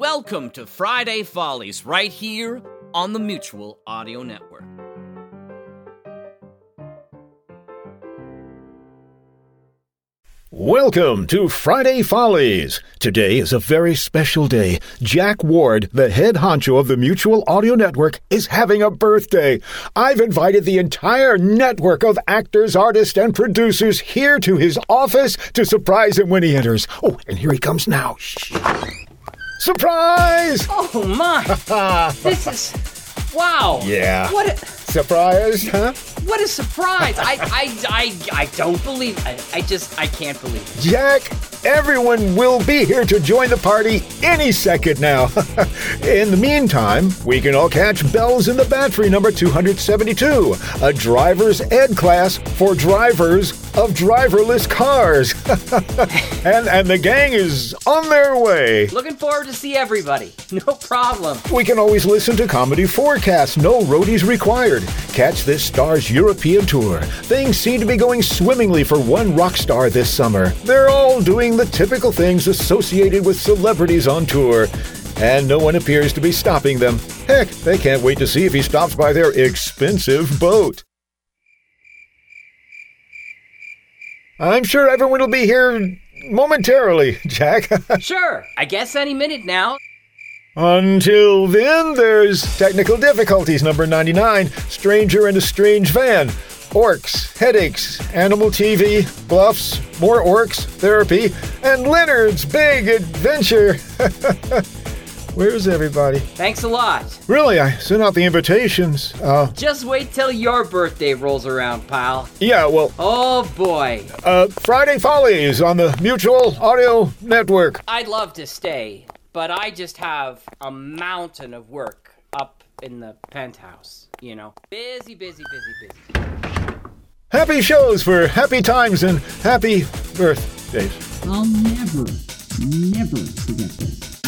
Welcome to Friday Follies right here on the Mutual Audio Network. Welcome to Friday Follies. Today is a very special day. Jack Ward, the head honcho of the Mutual Audio Network, is having a birthday. I've invited the entire network of actors, artists, and producers here to his office to surprise him when he enters. Oh, and here he comes now. Shh. Surprise! Oh my! this is wow. Yeah. What a Surprise, huh? What a surprise! I I I I don't believe. I, I just I can't believe it. Jack, everyone will be here to join the party any second now. in the meantime, we can all catch Bell's in the Batfry number 272, a driver's ed class for drivers of driverless cars. and and the gang is on their way. Looking forward to see everybody. No problem. We can always listen to Comedy4Casts, no roadies required. Catch this star's European tour. Things seem to be going swimmingly for one rock star this summer. They're all doing the typical things associated with celebrities on tour. And no one appears to be stopping them. Heck, they can't wait to see if he stops by their expensive boat. I'm sure everyone will be here momentarily, Jack. Sure. I guess any minute now. Until then, there's technical difficulties number 99 Stranger in a Strange Van. Orcs, headaches, animal TV, bluffs, more orcs, therapy, and Leonard's big adventure. Where's everybody? Thanks a lot. Really, I sent out the invitations. Uh, Just wait till your birthday rolls around, pal. yeah, well, Oh boy. uh, Friday Follies on the Mutual Audio Network. I'd love to stay, but I just have a mountain of work up in the penthouse. You know, busy, busy, busy, busy. Happy shows for happy times and happy birthdays. I'll never, never forget this.